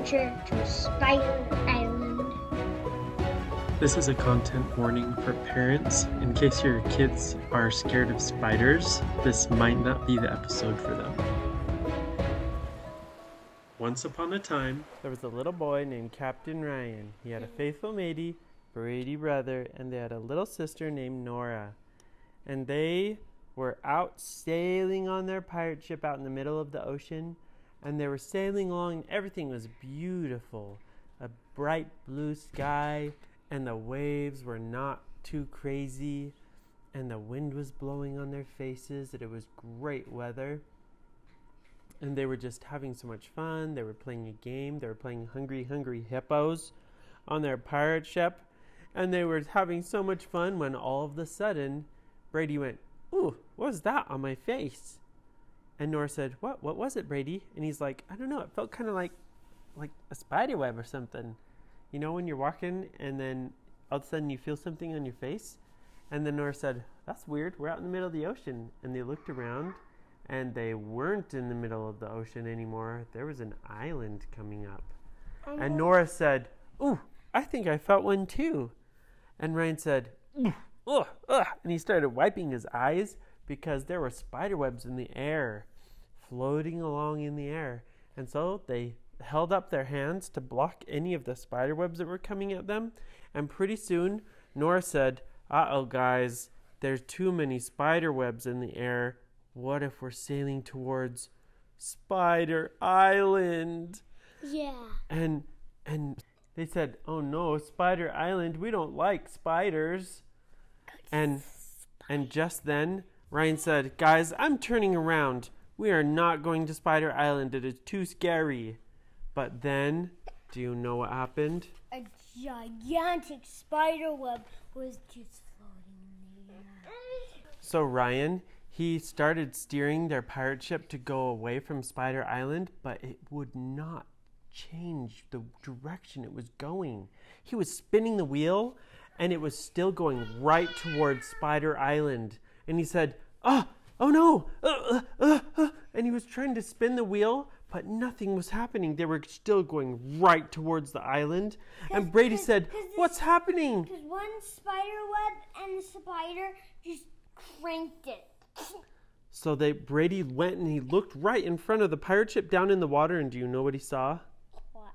adventure to Spider Island. This is a content warning for parents. In case your kids are scared of spiders, this might not be the episode for them. Once upon a time, there was a little boy named Captain Ryan. He had a faithful matey, Brady brother, and they had a little sister named Nora. And they were out sailing on their pirate ship out in the middle of the ocean. And they were sailing along, and everything was beautiful. A bright blue sky, and the waves were not too crazy, and the wind was blowing on their faces, it was great weather. And they were just having so much fun. They were playing a game. They were playing Hungry Hungry Hippos on their pirate ship. And they were having so much fun when all of a sudden Brady went, Ooh, what was that on my face? And Nora said, What? What was it, Brady? And he's like, I don't know. It felt kind of like like a spider web or something. You know, when you're walking and then all of a sudden you feel something on your face? And then Nora said, That's weird. We're out in the middle of the ocean. And they looked around and they weren't in the middle of the ocean anymore. There was an island coming up. And oh. Nora said, Ooh, I think I felt one too. And Ryan said, ugh, ugh. And he started wiping his eyes because there were spider webs in the air, floating along in the air. And so they held up their hands to block any of the spider webs that were coming at them. And pretty soon, Nora said, Uh oh, guys, there's too many spider webs in the air. What if we're sailing towards Spider Island? Yeah. And and they said, "Oh no, Spider Island, we don't like spiders." And and just then Ryan said, "Guys, I'm turning around. We are not going to Spider Island. It is too scary." But then, do you know what happened? A gigantic spider web was just floating in the air. So Ryan, he started steering their pirate ship to go away from Spider Island, but it would not change the direction it was going. He was spinning the wheel and it was still going right towards Spider Island. And he said, "Ah, oh no!" Uh, uh, uh, uh," And he was trying to spin the wheel, but nothing was happening. They were still going right towards the island. And Brady cause- said, cause this- "What's happening?" Because one spider web and the spider just cranked it. So they Brady went and he looked right in front of the pirate ship down in the water and do you know what he saw? What?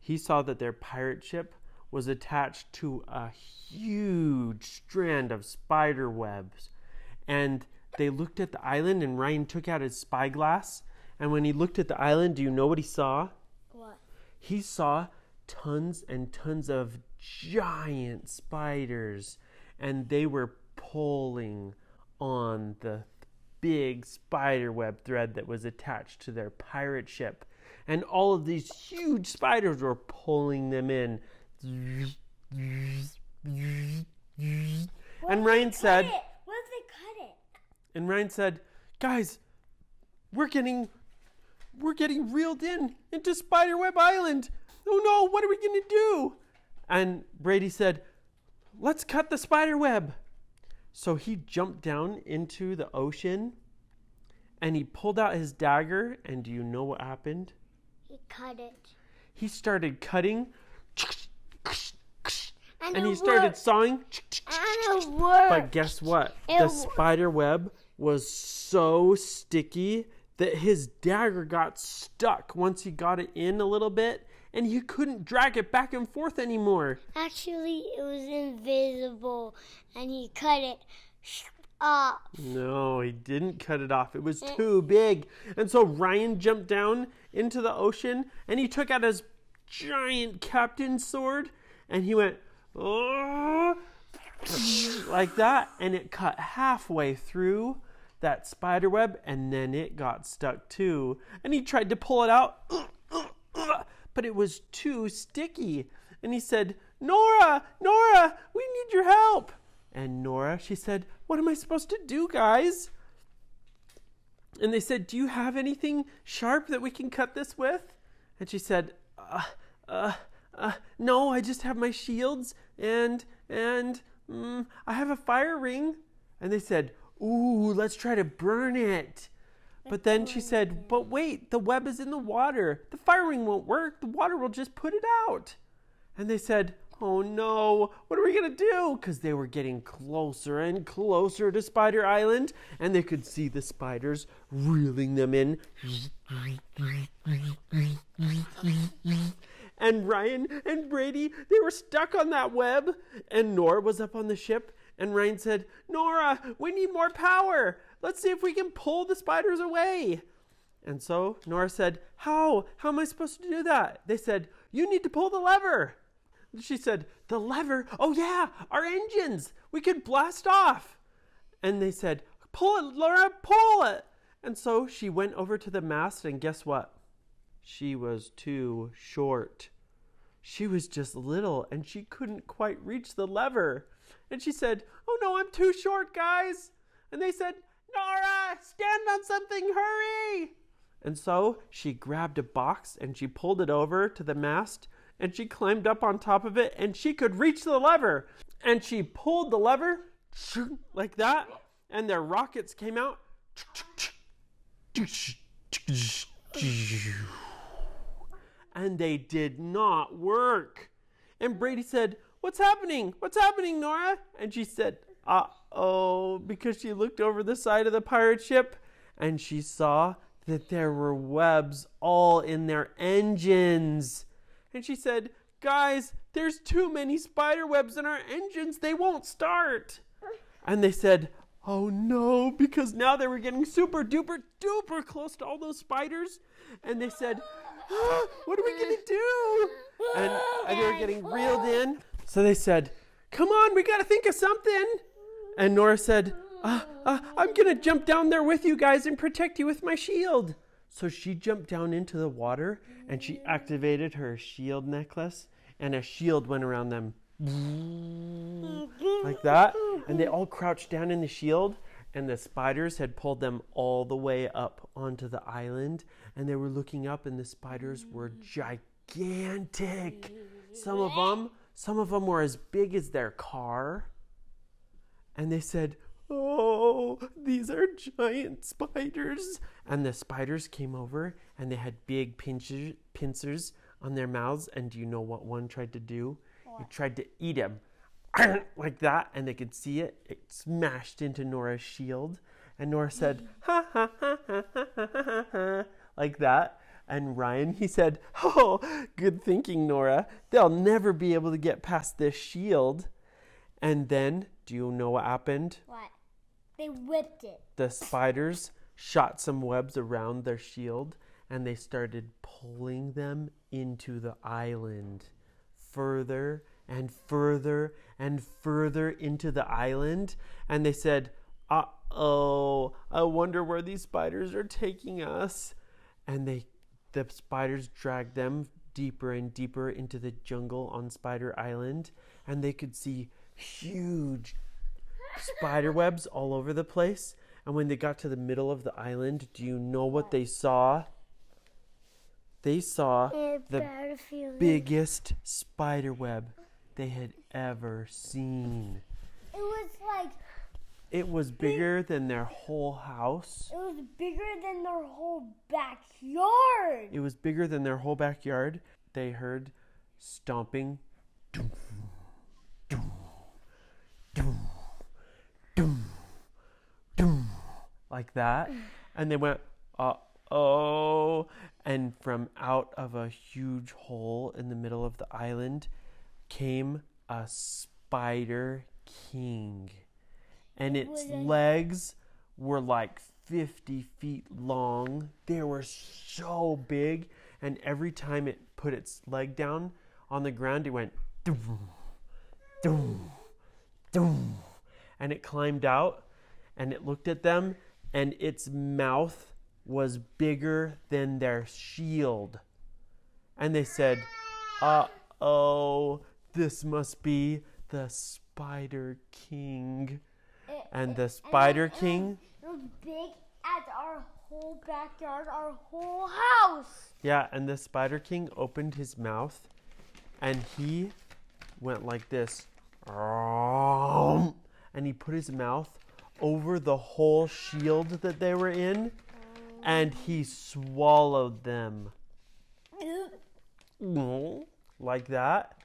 He saw that their pirate ship was attached to a huge strand of spider webs. And they looked at the island and Ryan took out his spyglass. And when he looked at the island, do you know what he saw? What? he saw tons and tons of giant spiders. And they were pulling on the big spider web thread that was attached to their pirate ship. And all of these huge spiders were pulling them in. And Ryan said Cut it. What if they cut it? And Ryan said, "Guys, we're getting we're getting reeled in into Spiderweb Island. Oh no, what are we going to do?" And Brady said, "Let's cut the spiderweb. So he jumped down into the ocean and he pulled out his dagger and do you know what happened? He cut it. He started cutting And, and he started worked. sawing And it worked. But guess what? It the spider web was so sticky that his dagger got stuck once he got it in a little bit and he couldn't drag it back and forth anymore. Actually, it was invisible, and he cut it off. No, he didn't cut it off. It was eh. too big. And so Ryan jumped down into the ocean and he took out his giant captain sword and he went "Oh," like that and it cut halfway through that spider web and then it got stuck too. And he tried to pull it out but it was too sticky. And he said, Nora, Nora, we need your help. And Nora, she said, What am I supposed to do, guys? And they said, Do you have anything sharp that we can cut this with? And she said, Uh, uh, uh, no, I just have my shields and, and, mm, I have a fire ring. And they said, Ooh, let's try to burn it. But then she said, But wait, the web is in the water. The firing won't work. The water will just put it out. And they said, Oh no, what are we going to do? Because they were getting closer and closer to Spider Island, and they could see the spiders reeling them in. And Ryan and Brady, they were stuck on that web. And Nora was up on the ship, and Ryan said, Nora, we need more power. Let's see if we can pull the spiders away. And so Nora said, How? How am I supposed to do that? They said, You need to pull the lever. She said, The lever? Oh, yeah, our engines. We could blast off. And they said, Pull it, Laura, pull it. And so she went over to the mast, and guess what? She was too short. She was just little, and she couldn't quite reach the lever. And she said, Oh no, I'm too short, guys. And they said, Nora, stand on something, hurry. And so she grabbed a box and she pulled it over to the mast and she climbed up on top of it and she could reach the lever. And she pulled the lever like that, and their rockets came out. And they did not work. And Brady said, What's happening? What's happening, Nora? And she said, Uh oh, because she looked over the side of the pirate ship and she saw that there were webs all in their engines and she said, Guys, there's too many spider webs in our engines. They won't start. And they said, Oh no, because now they were getting super duper duper close to all those spiders. And they said, ah, What are we going to do? And, and they were getting reeled in. So they said, Come on, we got to think of something. And Nora said, uh, uh, I'm going to jump down there with you guys and protect you with my shield. So she jumped down into the water and she activated her shield necklace, and a shield went around them like that. And they all crouched down in the shield, and the spiders had pulled them all the way up onto the island. And they were looking up, and the spiders were gigantic. Some of them, some of them were as big as their car. And they said, Oh, these are giant spiders. And the spiders came over and they had big pincers, pincers on their mouths. And do you know what one tried to do? What? He tried to eat him like that. And they could see it. It smashed into Nora's shield. And Nora said, ha ha ha ha ha ha ha ha, like that. And Ryan, he said, Oh, good thinking, Nora. They'll never be able to get past this shield. And then, do you know what happened? What? They whipped it. The spiders shot some webs around their shield and they started pulling them into the island further and further and further into the island. And they said, uh oh, I wonder where these spiders are taking us. And they, the spiders dragged them deeper and deeper into the jungle on Spider Island. And they could see huge spider webs all over the place. And when they got to the middle of the island, do you know what they saw? They saw the biggest spider web they had ever seen. It was like. It was bigger than their whole house. It was bigger than their whole backyard. It was bigger than their whole backyard. They heard stomping. Doom, doom, doom doom, doom, like that. And they went, uh oh. And from out of a huge hole in the middle of the island came a spider king. And its legs were like 50 feet long. They were so big. And every time it put its leg down on the ground, it went doom, doom, doom and it climbed out and it looked at them and its mouth was bigger than their shield. And they said, Uh oh, this must be the Spider King. And the Spider King. It was big as our whole backyard, our whole house. Yeah, and the Spider King opened his mouth and he went like this and he put his mouth over the whole shield that they were in. and he swallowed them. Like that.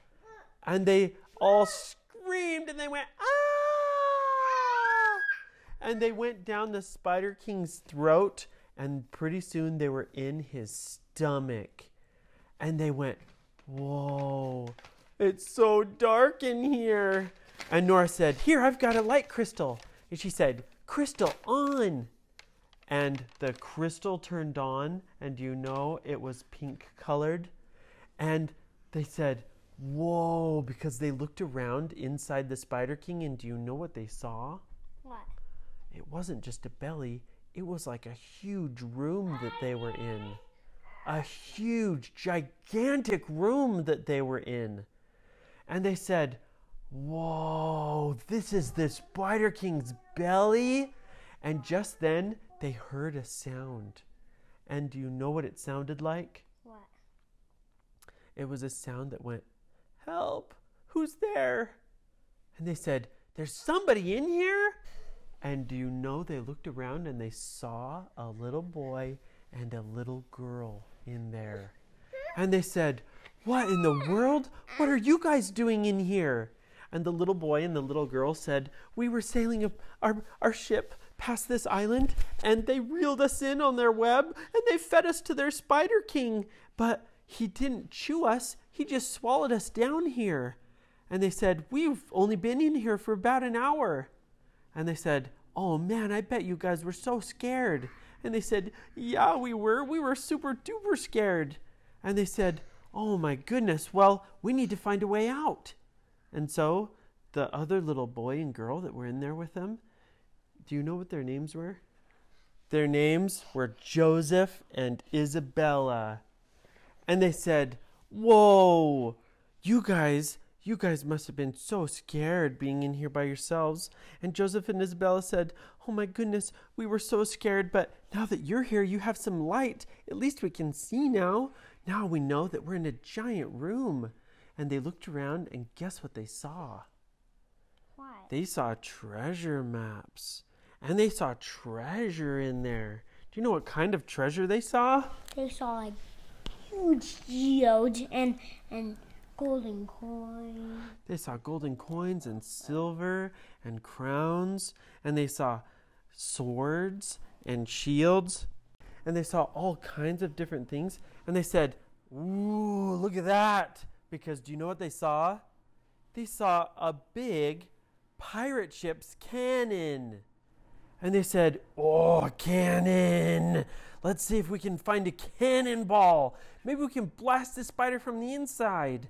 And they all screamed and they went, ah! And they went down the Spider King's throat, and pretty soon they were in his stomach. And they went, whoa, it's so dark in here. And Nora said, Here, I've got a light crystal. And she said, Crystal on. And the crystal turned on, and you know it was pink colored. And they said, Whoa, because they looked around inside the Spider King, and do you know what they saw? What? It wasn't just a belly, it was like a huge room that they were in. A huge, gigantic room that they were in. And they said, Whoa, this is the Spider King's belly? And just then they heard a sound. And do you know what it sounded like? What? It was a sound that went, Help! Who's there? And they said, There's somebody in here? And do you know they looked around and they saw a little boy and a little girl in there. And they said, What in the world? What are you guys doing in here? And the little boy and the little girl said, We were sailing our, our ship past this island, and they reeled us in on their web, and they fed us to their spider king. But he didn't chew us, he just swallowed us down here. And they said, We've only been in here for about an hour. And they said, Oh man, I bet you guys were so scared. And they said, Yeah, we were. We were super duper scared. And they said, Oh my goodness, well, we need to find a way out. And so the other little boy and girl that were in there with them, do you know what their names were? Their names were Joseph and Isabella. And they said, Whoa, you guys, you guys must have been so scared being in here by yourselves. And Joseph and Isabella said, Oh my goodness, we were so scared, but now that you're here, you have some light. At least we can see now. Now we know that we're in a giant room. And they looked around, and guess what they saw? What? They saw treasure maps. And they saw treasure in there. Do you know what kind of treasure they saw? They saw like huge geodes and and golden coins. They saw golden coins and silver and crowns, and they saw swords and shields, and they saw all kinds of different things. And they said, Ooh, look at that! Because do you know what they saw? They saw a big pirate ship's cannon. And they said, Oh, cannon! Let's see if we can find a cannonball. Maybe we can blast the spider from the inside.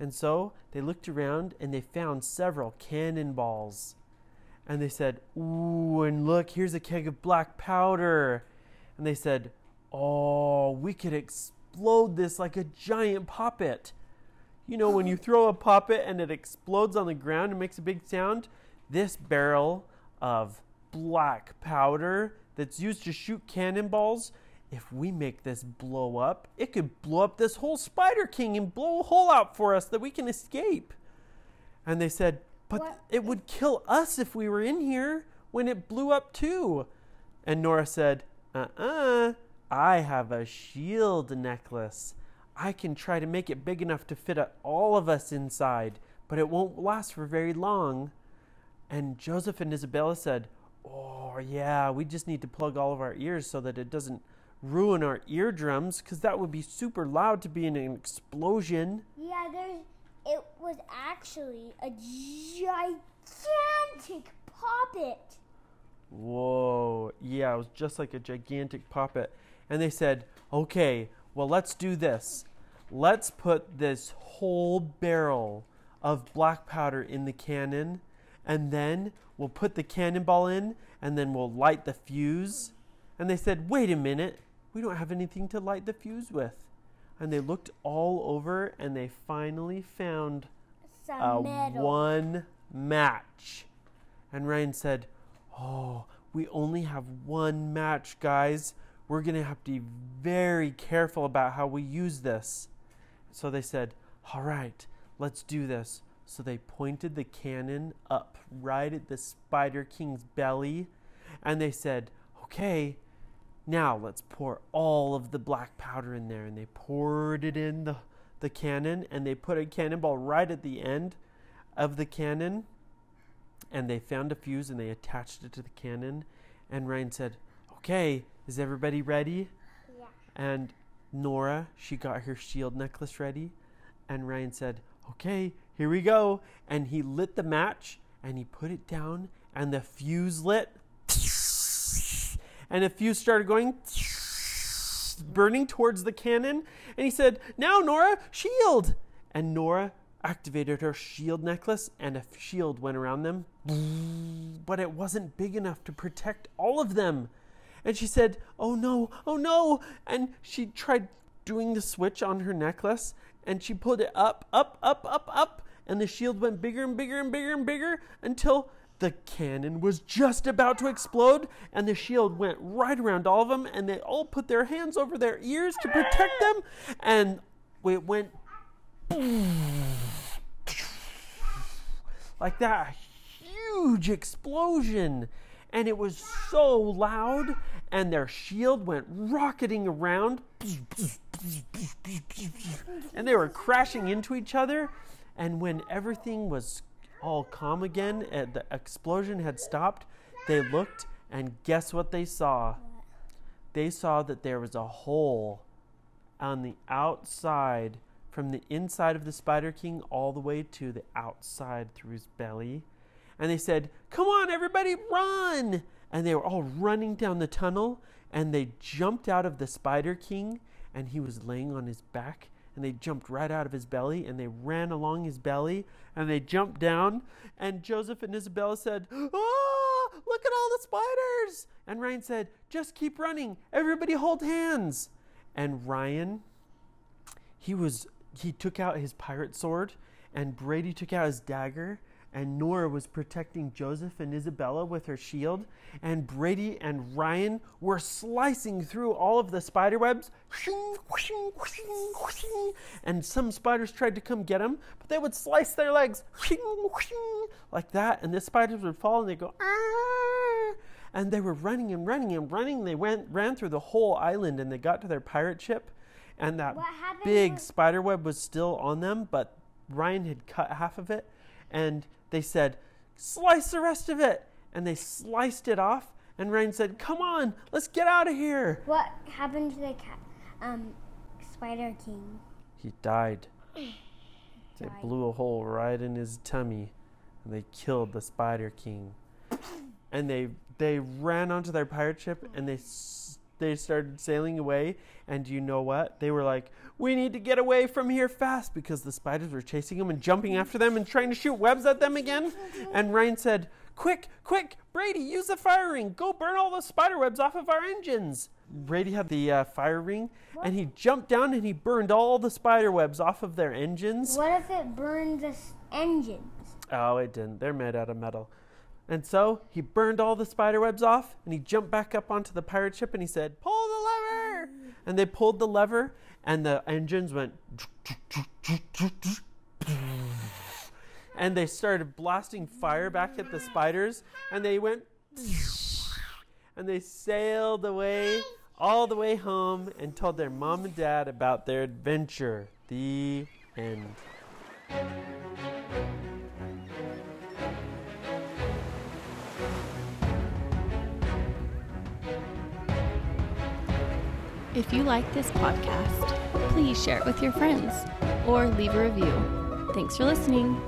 And so they looked around and they found several cannonballs. And they said, Ooh, and look, here's a keg of black powder. And they said, Oh, we could explode this like a giant poppet. You know, when you throw a poppet and it explodes on the ground and makes a big sound, this barrel of black powder that's used to shoot cannonballs if we make this blow up, it could blow up this whole Spider King and blow a hole out for us that we can escape. And they said, But what? it would kill us if we were in here when it blew up too. And Nora said, Uh uh-uh, uh, I have a shield necklace. I can try to make it big enough to fit all of us inside, but it won't last for very long. And Joseph and Isabella said, Oh, yeah, we just need to plug all of our ears so that it doesn't ruin our eardrums because that would be super loud to be in an explosion. Yeah, there's. It was actually a gigantic poppet. Whoa. Yeah, it was just like a gigantic poppet. And they said, okay, well, let's do this. Let's put this whole barrel of black powder in the cannon, and then we'll put the cannonball in, and then we'll light the fuse. And they said, wait a minute. We don't have anything to light the fuse with. And they looked all over and they finally found uh, metal. one match. And Ryan said, Oh, we only have one match, guys. We're going to have to be very careful about how we use this. So they said, All right, let's do this. So they pointed the cannon up right at the Spider King's belly. And they said, Okay, Now let's pour all of the black powder in there. And they poured it in the, the cannon and they put a cannonball right at the end of the cannon. And they found a fuse and they attached it to the cannon. And Ryan said, Okay, is everybody ready? Yeah. And Nora, she got her shield necklace ready. And Ryan said, Okay, here we go. And he lit the match and he put it down, and the fuse lit. And the fuse started going, burning towards the cannon. And he said, Now, Nora, shield. And Nora activated her shield necklace, and a shield went around them. But it wasn't big enough to protect all of them. And she said, Oh no, oh no. And she tried doing the switch on her necklace, and she pulled it up, up, up, up, up. And the shield went bigger and bigger and bigger and bigger until the cannon was just about to explode, and the shield went right around all of them, and they all put their hands over their ears to protect them, and it went like that huge explosion. And it was so loud, and their shield went rocketing around, and they were crashing into each other. And when everything was all calm again, the explosion had stopped, they looked, and guess what they saw? They saw that there was a hole on the outside, from the inside of the Spider King all the way to the outside through his belly. And they said, Come on, everybody, run! And they were all running down the tunnel, and they jumped out of the Spider King, and he was laying on his back and they jumped right out of his belly and they ran along his belly and they jumped down and Joseph and Isabella said, "Oh, look at all the spiders." And Ryan said, "Just keep running. Everybody hold hands." And Ryan he was he took out his pirate sword and Brady took out his dagger and Nora was protecting Joseph and Isabella with her shield, and Brady and Ryan were slicing through all of the spider webs. And some spiders tried to come get them, but they would slice their legs. Like that, and the spiders would fall and they'd go, ah! and they were running and running and running. They went ran through the whole island and they got to their pirate ship, and that big spider web was still on them, but Ryan had cut half of it, and they said, Slice the rest of it. And they sliced it off. And Ryan said, Come on, let's get out of here. What happened to the cat, um, Spider King? He died. They blew a hole right in his tummy. And they killed the Spider King. and they they ran onto their pirate ship and they they started sailing away. And you know what? They were like, we need to get away from here fast because the spiders were chasing them and jumping after them and trying to shoot webs at them again. And Ryan said, quick, quick, Brady, use the fire ring. Go burn all the spider webs off of our engines. Brady had the uh, fire ring and he jumped down and he burned all the spider webs off of their engines. What if it burned the engines? Oh, it didn't. They're made out of metal. And so he burned all the spider webs off and he jumped back up onto the pirate ship and he said, Pull the lever! And they pulled the lever and the engines went. And they started blasting fire back at the spiders and they went. And they sailed away all the way home and told their mom and dad about their adventure. The end. If you like this podcast, please share it with your friends or leave a review. Thanks for listening.